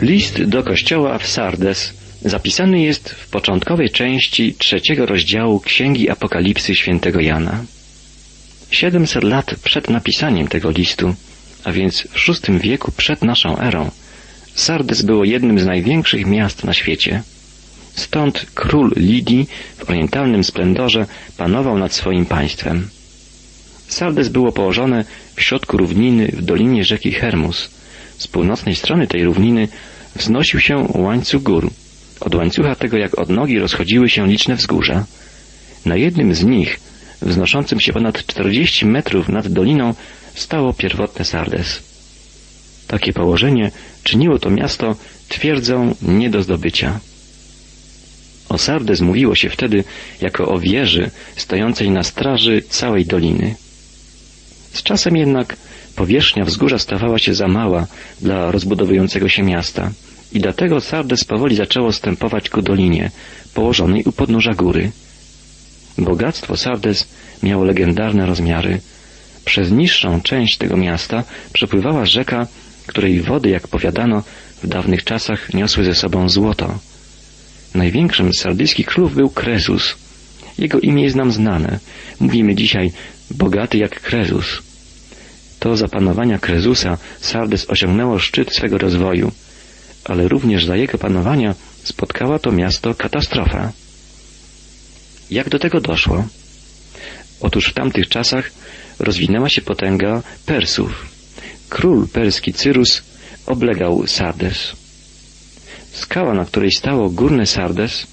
List do kościoła w Sardes zapisany jest w początkowej części trzeciego rozdziału Księgi Apokalipsy świętego Jana. Siedemset lat przed napisaniem tego listu, a więc w VI wieku przed naszą erą, Sardes było jednym z największych miast na świecie. Stąd król Lidii w orientalnym splendorze panował nad swoim państwem. Sardes było położone w środku równiny w dolinie rzeki Hermus. Z północnej strony tej równiny wznosił się łańcuch gór. Od łańcucha tego jak od nogi rozchodziły się liczne wzgórza. Na jednym z nich, wznoszącym się ponad 40 metrów nad doliną, stało pierwotne Sardes. Takie położenie czyniło to miasto twierdzą nie do zdobycia. O Sardes mówiło się wtedy jako o wieży stojącej na straży całej doliny. Z czasem jednak powierzchnia wzgórza stawała się za mała dla rozbudowującego się miasta i dlatego Sardes powoli zaczęło stępować ku dolinie, położonej u podnóża góry. Bogactwo Sardes miało legendarne rozmiary. Przez niższą część tego miasta przepływała rzeka, której wody, jak powiadano, w dawnych czasach niosły ze sobą złoto. Największym z sardyjskich królów był Kresus. Jego imię jest nam znane. Mówimy dzisiaj bogaty jak Kresus. To za panowania Krezusa Sardes osiągnęło szczyt swego rozwoju, ale również za jego panowania spotkała to miasto katastrofa. Jak do tego doszło? Otóż w tamtych czasach rozwinęła się potęga Persów. Król perski Cyrus oblegał Sardes. Skała, na której stało górne Sardes,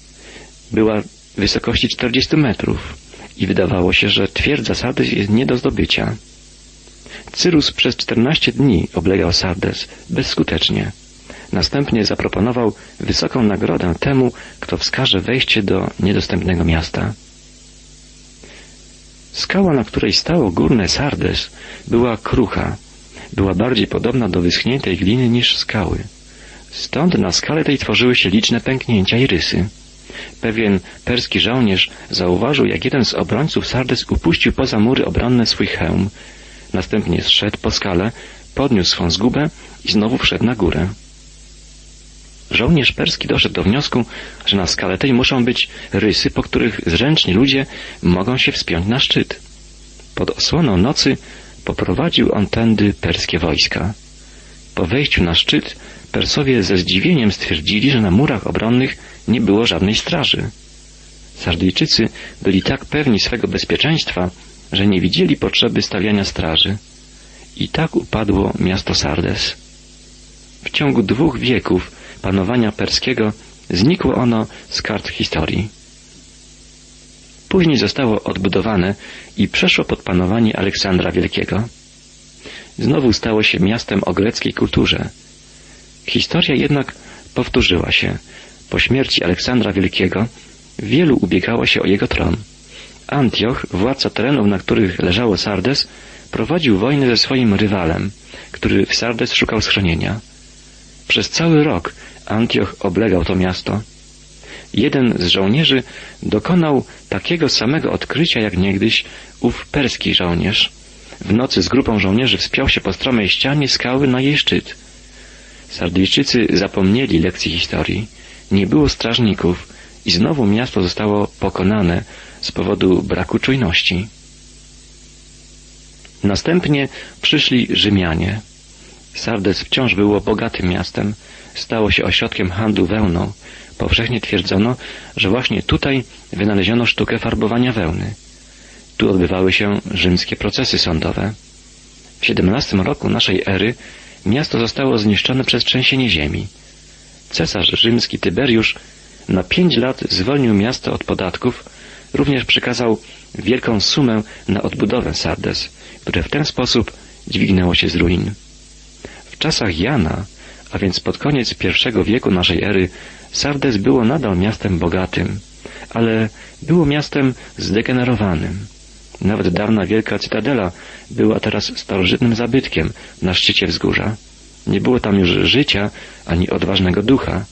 była wysokości 40 metrów i wydawało się, że twierdza Sardes jest nie do zdobycia. Cyrus przez 14 dni oblegał Sardes bezskutecznie. Następnie zaproponował wysoką nagrodę temu, kto wskaże wejście do niedostępnego miasta. Skała, na której stało górne Sardes, była krucha. Była bardziej podobna do wyschniętej gliny niż skały. Stąd na skale tej tworzyły się liczne pęknięcia i rysy. Pewien perski żołnierz zauważył, jak jeden z obrońców Sardes upuścił poza mury obronne swój hełm. Następnie zszedł po skale, podniósł swą zgubę i znowu wszedł na górę. Żołnierz perski doszedł do wniosku, że na skale tej muszą być rysy, po których zręczni ludzie mogą się wspiąć na szczyt. Pod osłoną nocy poprowadził on tędy perskie wojska. Po wejściu na szczyt Persowie ze zdziwieniem stwierdzili, że na murach obronnych nie było żadnej straży. Sardyjczycy byli tak pewni swego bezpieczeństwa, że nie widzieli potrzeby stawiania straży. I tak upadło miasto Sardes. W ciągu dwóch wieków panowania perskiego znikło ono z kart historii. Później zostało odbudowane i przeszło pod panowanie Aleksandra Wielkiego. Znowu stało się miastem o greckiej kulturze. Historia jednak powtórzyła się. Po śmierci Aleksandra Wielkiego wielu ubiegało się o jego tron. Antioch, władca terenów, na których leżało Sardes, prowadził wojnę ze swoim rywalem, który w Sardes szukał schronienia. Przez cały rok Antioch oblegał to miasto. Jeden z żołnierzy dokonał takiego samego odkrycia jak niegdyś ów perski żołnierz. W nocy z grupą żołnierzy wspiął się po stromej ścianie skały na jej szczyt. Sardyjczycy zapomnieli lekcji historii. Nie było strażników i znowu miasto zostało pokonane z powodu braku czujności. Następnie przyszli Rzymianie. Sardes wciąż było bogatym miastem, stało się ośrodkiem handlu wełną. Powszechnie twierdzono, że właśnie tutaj wynaleziono sztukę farbowania wełny. Tu odbywały się rzymskie procesy sądowe. W XVII roku naszej ery miasto zostało zniszczone przez trzęsienie ziemi. Cesarz rzymski Tyberiusz na pięć lat zwolnił miasto od podatków, również przekazał wielką sumę na odbudowę Sardes, które w ten sposób dźwignęło się z ruin. W czasach Jana, a więc pod koniec I wieku naszej ery, Sardes było nadal miastem bogatym, ale było miastem zdegenerowanym. Nawet dawna wielka cytadela była teraz starożytnym zabytkiem na szczycie wzgórza. Nie było tam już życia ani odważnego ducha.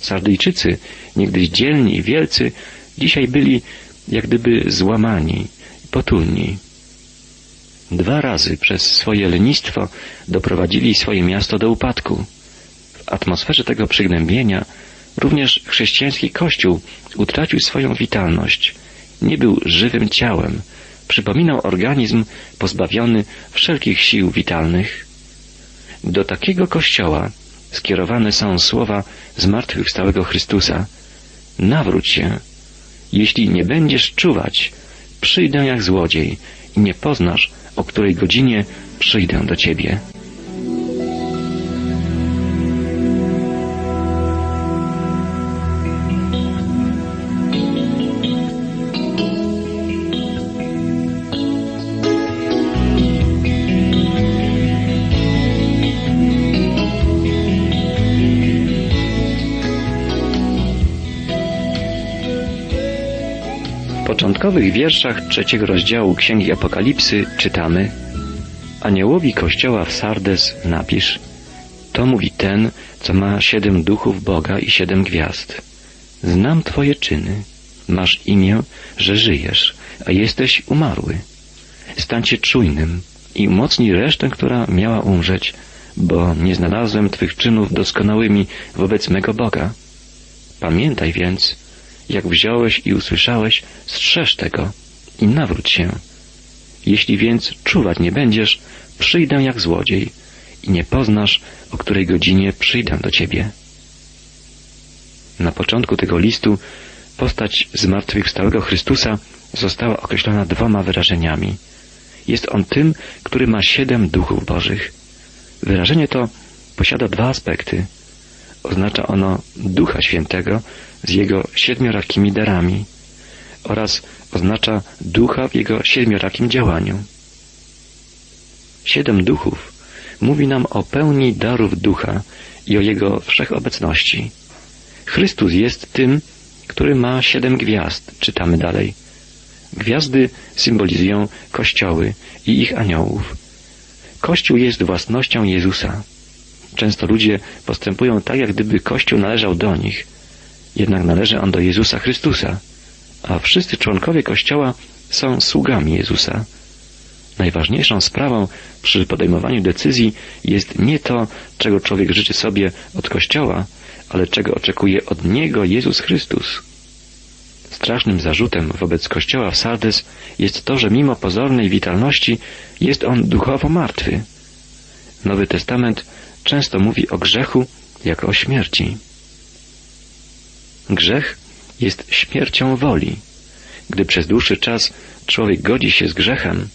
Sardyjczycy, niegdyś dzielni i wielcy, dzisiaj byli jak gdyby złamani, potulni. Dwa razy przez swoje lenistwo doprowadzili swoje miasto do upadku. W atmosferze tego przygnębienia również chrześcijański Kościół utracił swoją witalność. Nie był żywym ciałem, przypominał organizm pozbawiony wszelkich sił witalnych. Do takiego Kościoła skierowane są słowa zmartwychwstałego Chrystusa. Nawróć się. Jeśli nie będziesz czuwać, przyjdę jak złodziej i nie poznasz, o której godzinie przyjdę do ciebie. Początkowych wierszach trzeciego rozdziału Księgi Apokalipsy czytamy Aniołowi kościoła w Sardes napisz To mówi ten, co ma siedem duchów Boga i siedem gwiazd. Znam Twoje czyny. Masz imię, że żyjesz, a jesteś umarły. Stań się czujnym i umocnij resztę, która miała umrzeć, bo nie znalazłem Twych czynów doskonałymi wobec mego Boga. Pamiętaj więc, jak wziąłeś i usłyszałeś, strzeż tego i nawróć się. Jeśli więc czuwać nie będziesz, przyjdę jak złodziej i nie poznasz, o której godzinie przyjdę do ciebie. Na początku tego listu postać zmartwychwstałego Chrystusa została określona dwoma wyrażeniami. Jest on tym, który ma siedem duchów bożych. Wyrażenie to posiada dwa aspekty. Oznacza ono Ducha Świętego z jego siedmiorakimi darami oraz oznacza ducha w jego siedmiorakim działaniu. Siedem duchów mówi nam o pełni darów ducha i o jego wszechobecności. Chrystus jest tym, który ma siedem gwiazd, czytamy dalej. Gwiazdy symbolizują kościoły i ich aniołów. Kościół jest własnością Jezusa. Często ludzie postępują tak, jak gdyby Kościół należał do nich, jednak należy on do Jezusa Chrystusa, a wszyscy członkowie Kościoła są sługami Jezusa. Najważniejszą sprawą przy podejmowaniu decyzji jest nie to, czego człowiek życzy sobie od Kościoła, ale czego oczekuje od Niego Jezus Chrystus. Strasznym zarzutem wobec Kościoła w Sardes jest to, że mimo pozornej witalności jest on duchowo martwy. Nowy Testament często mówi o grzechu jako o śmierci. Grzech jest śmiercią woli. Gdy przez dłuższy czas człowiek godzi się z grzechem,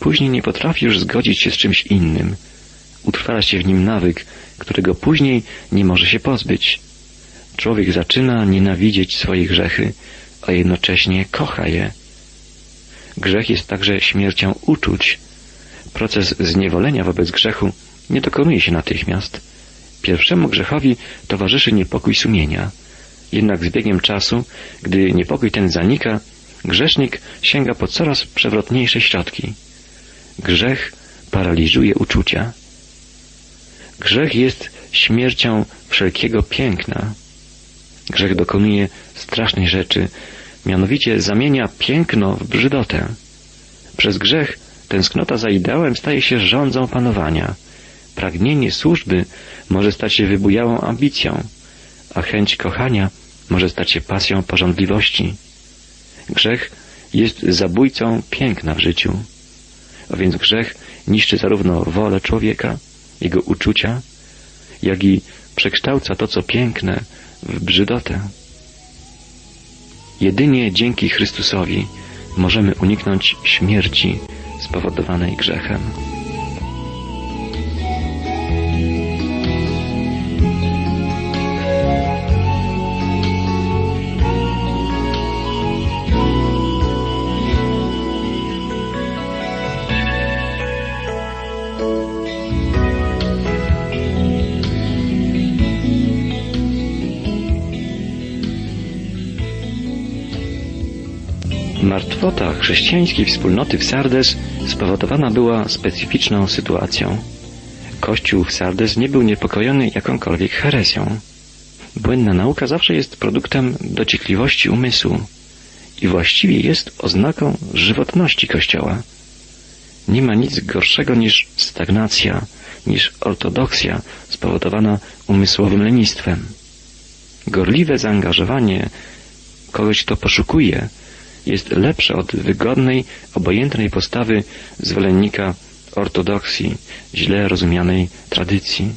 później nie potrafi już zgodzić się z czymś innym. Utrwala się w nim nawyk, którego później nie może się pozbyć. Człowiek zaczyna nienawidzieć swoje grzechy, a jednocześnie kocha je. Grzech jest także śmiercią uczuć. Proces zniewolenia wobec grzechu nie dokonuje się natychmiast. Pierwszemu grzechowi towarzyszy niepokój sumienia. Jednak z biegiem czasu, gdy niepokój ten zanika, grzesznik sięga po coraz przewrotniejsze środki. Grzech paraliżuje uczucia. Grzech jest śmiercią wszelkiego piękna. Grzech dokonuje strasznej rzeczy, mianowicie zamienia piękno w brzydotę. Przez grzech tęsknota za ideałem staje się rządzą panowania. Pragnienie służby może stać się wybujałą ambicją a chęć kochania może stać się pasją porządliwości. Grzech jest zabójcą piękna w życiu, a więc grzech niszczy zarówno wolę człowieka, jego uczucia, jak i przekształca to, co piękne, w brzydotę. Jedynie dzięki Chrystusowi możemy uniknąć śmierci spowodowanej grzechem. Martwota chrześcijańskiej wspólnoty w Sardes spowodowana była specyficzną sytuacją. Kościół w Sardes nie był niepokojony jakąkolwiek herezją. Błędna nauka zawsze jest produktem dociekliwości umysłu i właściwie jest oznaką żywotności Kościoła. Nie ma nic gorszego niż stagnacja, niż ortodoksja spowodowana umysłowym lenistwem. Gorliwe zaangażowanie kogoś, kto poszukuje, jest lepsze od wygodnej, obojętnej postawy zwolennika ortodoksji, źle rozumianej tradycji.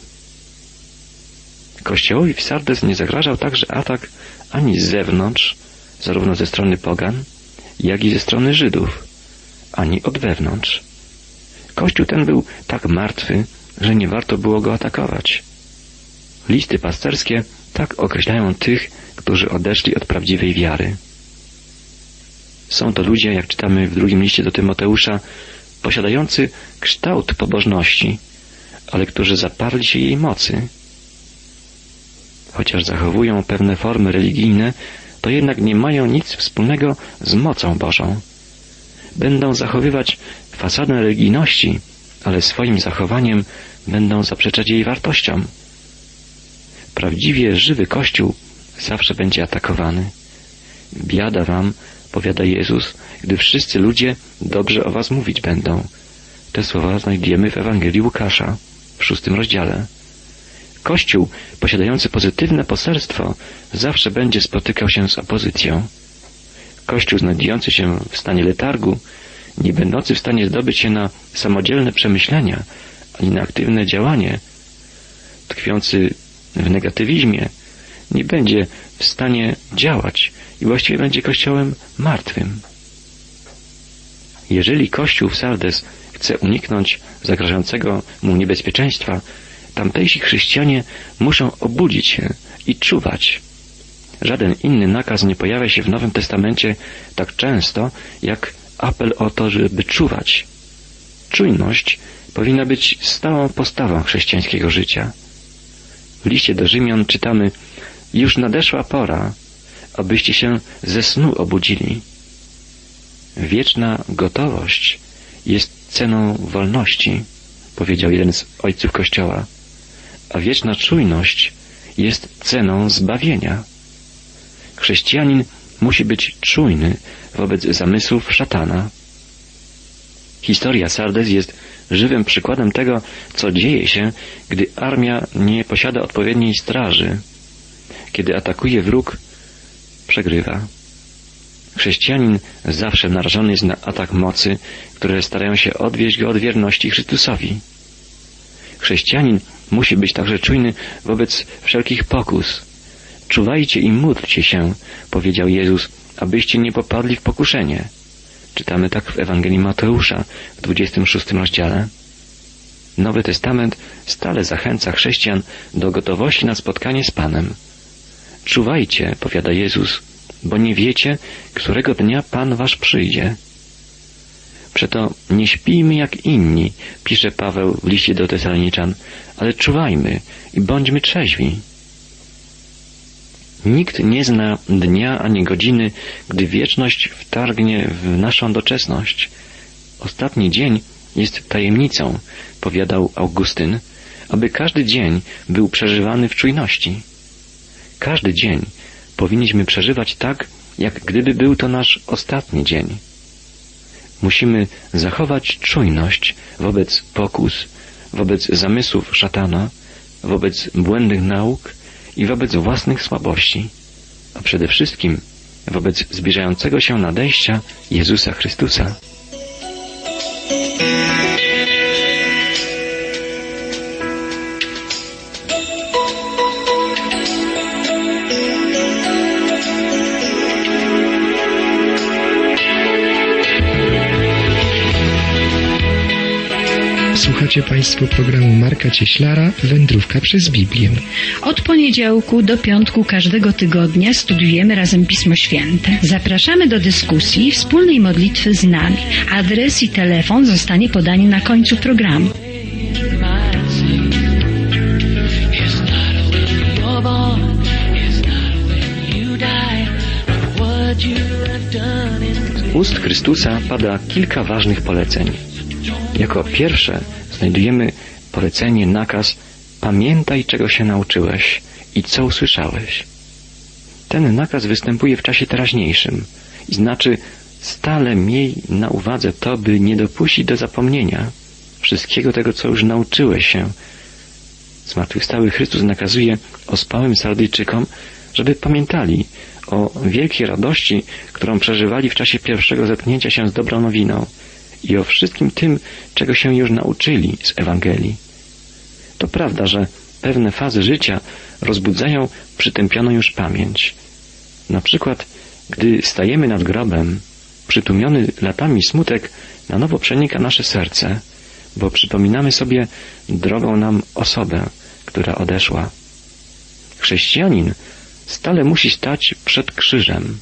Kościołowi w Sardes nie zagrażał także atak ani z zewnątrz, zarówno ze strony pogan, jak i ze strony Żydów, ani od wewnątrz. Kościół ten był tak martwy, że nie warto było go atakować. Listy pasterskie tak określają tych, którzy odeszli od prawdziwej wiary. Są to ludzie, jak czytamy w drugim liście do Tymoteusza, posiadający kształt pobożności, ale którzy zaparli się jej mocy. Chociaż zachowują pewne formy religijne, to jednak nie mają nic wspólnego z mocą Bożą. Będą zachowywać fasadę religijności, ale swoim zachowaniem będą zaprzeczać jej wartościom. Prawdziwie żywy Kościół zawsze będzie atakowany. Biada wam, powiada Jezus, gdy wszyscy ludzie dobrze o was mówić będą. Te słowa znajdziemy w Ewangelii Łukasza w szóstym rozdziale. Kościół posiadający pozytywne poselstwo zawsze będzie spotykał się z opozycją. Kościół znajdujący się w stanie letargu, nie będący w stanie zdobyć się na samodzielne przemyślenia ani na aktywne działanie, tkwiący w negatywizmie, nie będzie w stanie działać i właściwie będzie kościołem martwym. Jeżeli kościół w Sardes chce uniknąć zagrażającego mu niebezpieczeństwa, tamtejsi chrześcijanie muszą obudzić się i czuwać. Żaden inny nakaz nie pojawia się w Nowym Testamencie tak często jak apel o to, żeby czuwać. Czujność powinna być stałą postawą chrześcijańskiego życia. W liście do Rzymian czytamy Już nadeszła pora, abyście się ze snu obudzili. Wieczna gotowość jest ceną wolności, powiedział jeden z ojców Kościoła, a wieczna czujność jest ceną zbawienia. Chrześcijanin musi być czujny wobec zamysłów szatana. Historia Sardes jest żywym przykładem tego, co dzieje się, gdy armia nie posiada odpowiedniej straży. Kiedy atakuje wróg, przegrywa. Chrześcijanin zawsze narażony jest na atak mocy, które starają się odwieść go od wierności Chrystusowi. Chrześcijanin musi być także czujny wobec wszelkich pokus. Czuwajcie i módlcie się, powiedział Jezus, abyście nie popadli w pokuszenie. Czytamy tak w Ewangelii Mateusza w 26 rozdziale. Nowy Testament stale zachęca chrześcijan do gotowości na spotkanie z Panem. Czuwajcie, powiada Jezus, bo nie wiecie, którego dnia Pan wasz przyjdzie. Przeto nie śpijmy jak inni, pisze Paweł w liście do Tesaloniczan, ale czuwajmy i bądźmy trzeźwi. Nikt nie zna dnia ani godziny, gdy wieczność wtargnie w naszą doczesność. Ostatni dzień jest tajemnicą, powiadał Augustyn, aby każdy dzień był przeżywany w czujności. Każdy dzień powinniśmy przeżywać tak, jak gdyby był to nasz ostatni dzień. Musimy zachować czujność wobec pokus, wobec zamysłów szatana, wobec błędnych nauk i wobec własnych słabości, a przede wszystkim wobec zbliżającego się nadejścia Jezusa Chrystusa. Słuchacie Państwo programu Marka Cieślara Wędrówka przez Biblię. Od poniedziałku do piątku każdego tygodnia studiujemy razem Pismo Święte. Zapraszamy do dyskusji i wspólnej modlitwy z nami. Adres i telefon zostanie podany na końcu programu. Ust Chrystusa pada kilka ważnych poleceń. Jako pierwsze znajdujemy polecenie, nakaz pamiętaj, czego się nauczyłeś i co usłyszałeś. Ten nakaz występuje w czasie teraźniejszym i znaczy stale miej na uwadze to, by nie dopuścić do zapomnienia wszystkiego tego, co już nauczyłeś się. Zmartwychwstały Chrystus nakazuje ospałym Sardyjczykom, żeby pamiętali o wielkiej radości, którą przeżywali w czasie pierwszego zetknięcia się z dobrą nowiną i o wszystkim tym, czego się już nauczyli z Ewangelii. To prawda, że pewne fazy życia rozbudzają przytępioną już pamięć. Na przykład, gdy stajemy nad grobem, przytłumiony latami smutek na nowo przenika nasze serce, bo przypominamy sobie drogą nam osobę, która odeszła. Chrześcijanin stale musi stać przed krzyżem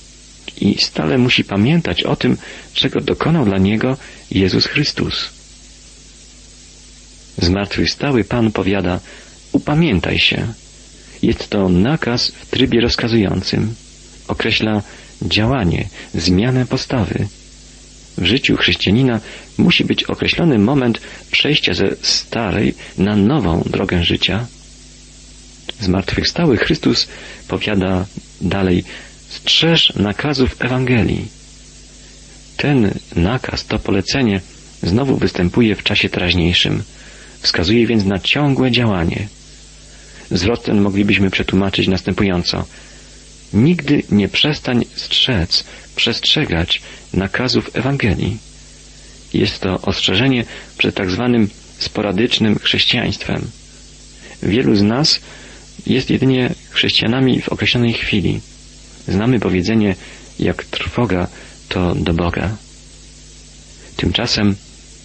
i stale musi pamiętać o tym, czego dokonał dla niego Jezus Chrystus. Zmartwychwstały Pan powiada, upamiętaj się. Jest to nakaz w trybie rozkazującym. Określa działanie, zmianę postawy. W życiu chrześcijanina musi być określony moment przejścia ze starej na nową drogę życia. Zmartwychwstały Chrystus powiada dalej, strzeż nakazów Ewangelii. Ten nakaz, to polecenie znowu występuje w czasie teraźniejszym. Wskazuje więc na ciągłe działanie. Zwrot ten moglibyśmy przetłumaczyć następująco. Nigdy nie przestań strzec, przestrzegać nakazów Ewangelii. Jest to ostrzeżenie przed tak zwanym sporadycznym chrześcijaństwem. Wielu z nas jest jedynie chrześcijanami w określonej chwili. Znamy powiedzenie, jak trwoga to do Boga. Tymczasem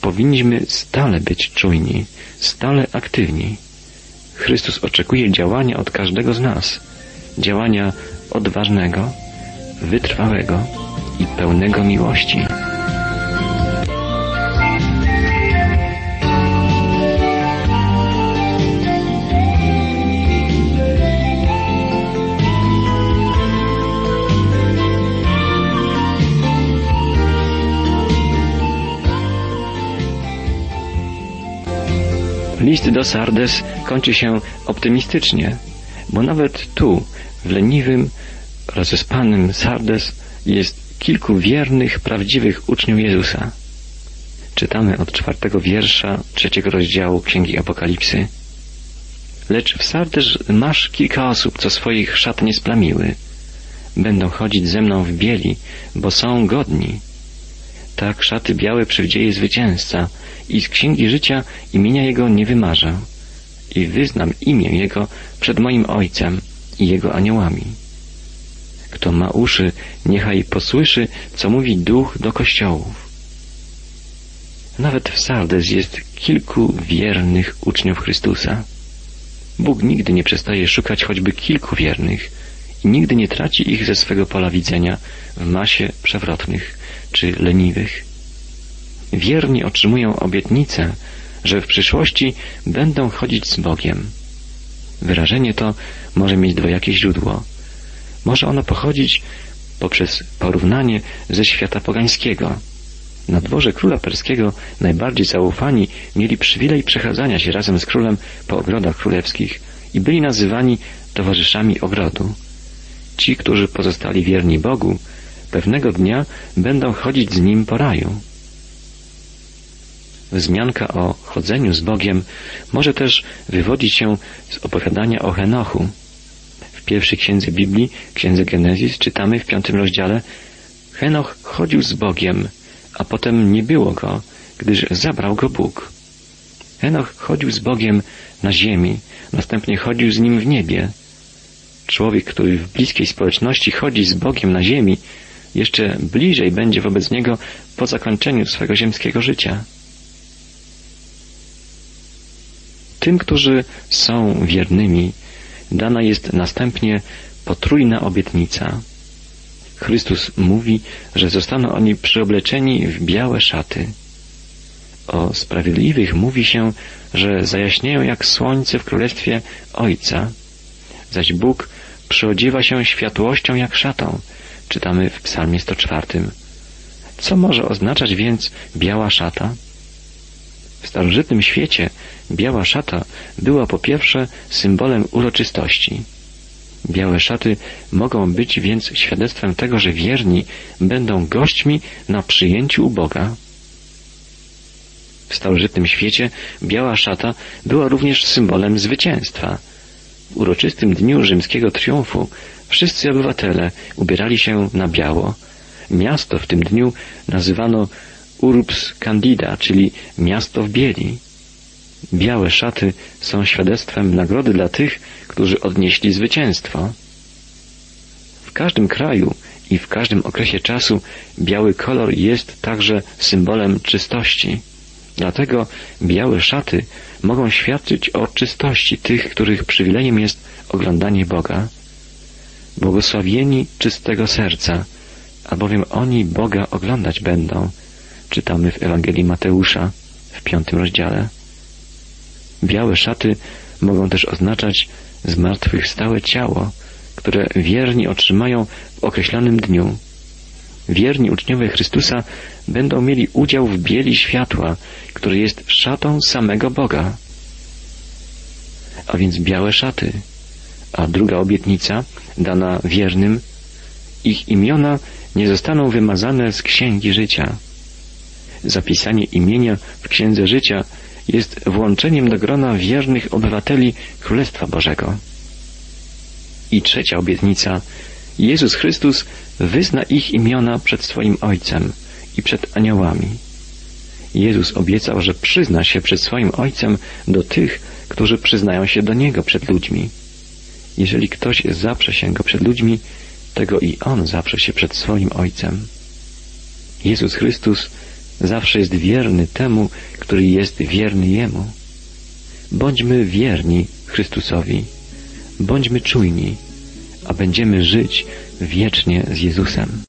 powinniśmy stale być czujni, stale aktywni. Chrystus oczekuje działania od każdego z nas, działania odważnego, wytrwałego i pełnego miłości. List do Sardes kończy się optymistycznie, bo nawet tu, w leniwym, rozespanym Sardes jest kilku wiernych, prawdziwych uczniów Jezusa. Czytamy od czwartego wiersza trzeciego rozdziału Księgi Apokalipsy. Lecz w Sardes masz kilka osób, co swoich szat nie splamiły. Będą chodzić ze mną w bieli, bo są godni. Tak szaty białe przywdzieje zwycięzca i z księgi życia imienia Jego nie wymarzę i wyznam imię Jego przed moim Ojcem i Jego aniołami. Kto ma uszy, niechaj posłyszy, co mówi Duch do kościołów. Nawet w Sardes jest kilku wiernych uczniów Chrystusa. Bóg nigdy nie przestaje szukać choćby kilku wiernych i nigdy nie traci ich ze swego pola widzenia w masie przewrotnych czy leniwych. Wierni otrzymują obietnicę, że w przyszłości będą chodzić z Bogiem. Wyrażenie to może mieć dwojakie źródło. Może ono pochodzić poprzez porównanie ze świata pogańskiego. Na dworze króla perskiego najbardziej zaufani mieli przywilej przechadzania się razem z królem po ogrodach królewskich i byli nazywani towarzyszami ogrodu. Ci, którzy pozostali wierni Bogu, pewnego dnia będą chodzić z Nim po raju. Wzmianka o chodzeniu z Bogiem może też wywodzić się z opowiadania o Henochu. W pierwszej księdze Biblii, księdze Genezis, czytamy w piątym rozdziale Henoch chodził z Bogiem, a potem nie było go, gdyż zabrał go Bóg. Henoch chodził z Bogiem na ziemi, następnie chodził z Nim w niebie. Człowiek, który w bliskiej społeczności chodzi z Bogiem na ziemi, jeszcze bliżej będzie wobec Niego po zakończeniu swego ziemskiego życia. Tym, którzy są wiernymi, dana jest następnie potrójna obietnica. Chrystus mówi, że zostaną oni przyobleczeni w białe szaty. O sprawiedliwych mówi się, że zajaśnieją jak słońce w królestwie Ojca, zaś Bóg przyodziewa się światłością jak szatą, czytamy w psalmie 104. Co może oznaczać więc biała szata? W starożytnym świecie biała szata była po pierwsze symbolem uroczystości. Białe szaty mogą być więc świadectwem tego, że wierni będą gośćmi na przyjęciu u Boga. W starożytnym świecie biała szata była również symbolem zwycięstwa. W uroczystym dniu rzymskiego triumfu wszyscy obywatele ubierali się na biało. Miasto w tym dniu nazywano Urbs Candida, czyli miasto w bieli. Białe szaty są świadectwem nagrody dla tych, którzy odnieśli zwycięstwo. W każdym kraju i w każdym okresie czasu biały kolor jest także symbolem czystości. Dlatego białe szaty mogą świadczyć o czystości tych, których przywilejem jest oglądanie Boga. Błogosławieni czystego serca, albowiem oni Boga oglądać będą, czytamy w Ewangelii Mateusza w piątym rozdziale. Białe szaty mogą też oznaczać zmartwychwstałe ciało, które wierni otrzymają w określonym dniu. Wierni uczniowie Chrystusa będą mieli udział w bieli światła, który jest szatą samego Boga. A więc białe szaty. A druga obietnica, dana wiernym, ich imiona nie zostaną wymazane z księgi życia. Zapisanie imienia w księdze życia jest włączeniem do grona wiernych obywateli Królestwa Bożego. I trzecia obietnica. Jezus Chrystus wyzna ich imiona przed swoim Ojcem i przed aniołami. Jezus obiecał, że przyzna się przed swoim Ojcem do tych, którzy przyznają się do Niego przed ludźmi. Jeżeli ktoś zaprze się Go przed ludźmi, tego i On zaprze się przed swoim Ojcem. Jezus Chrystus zawsze jest wierny temu, który jest wierny Jemu. Bądźmy wierni Chrystusowi. Bądźmy czujni, a będziemy żyć wiecznie z Jezusem.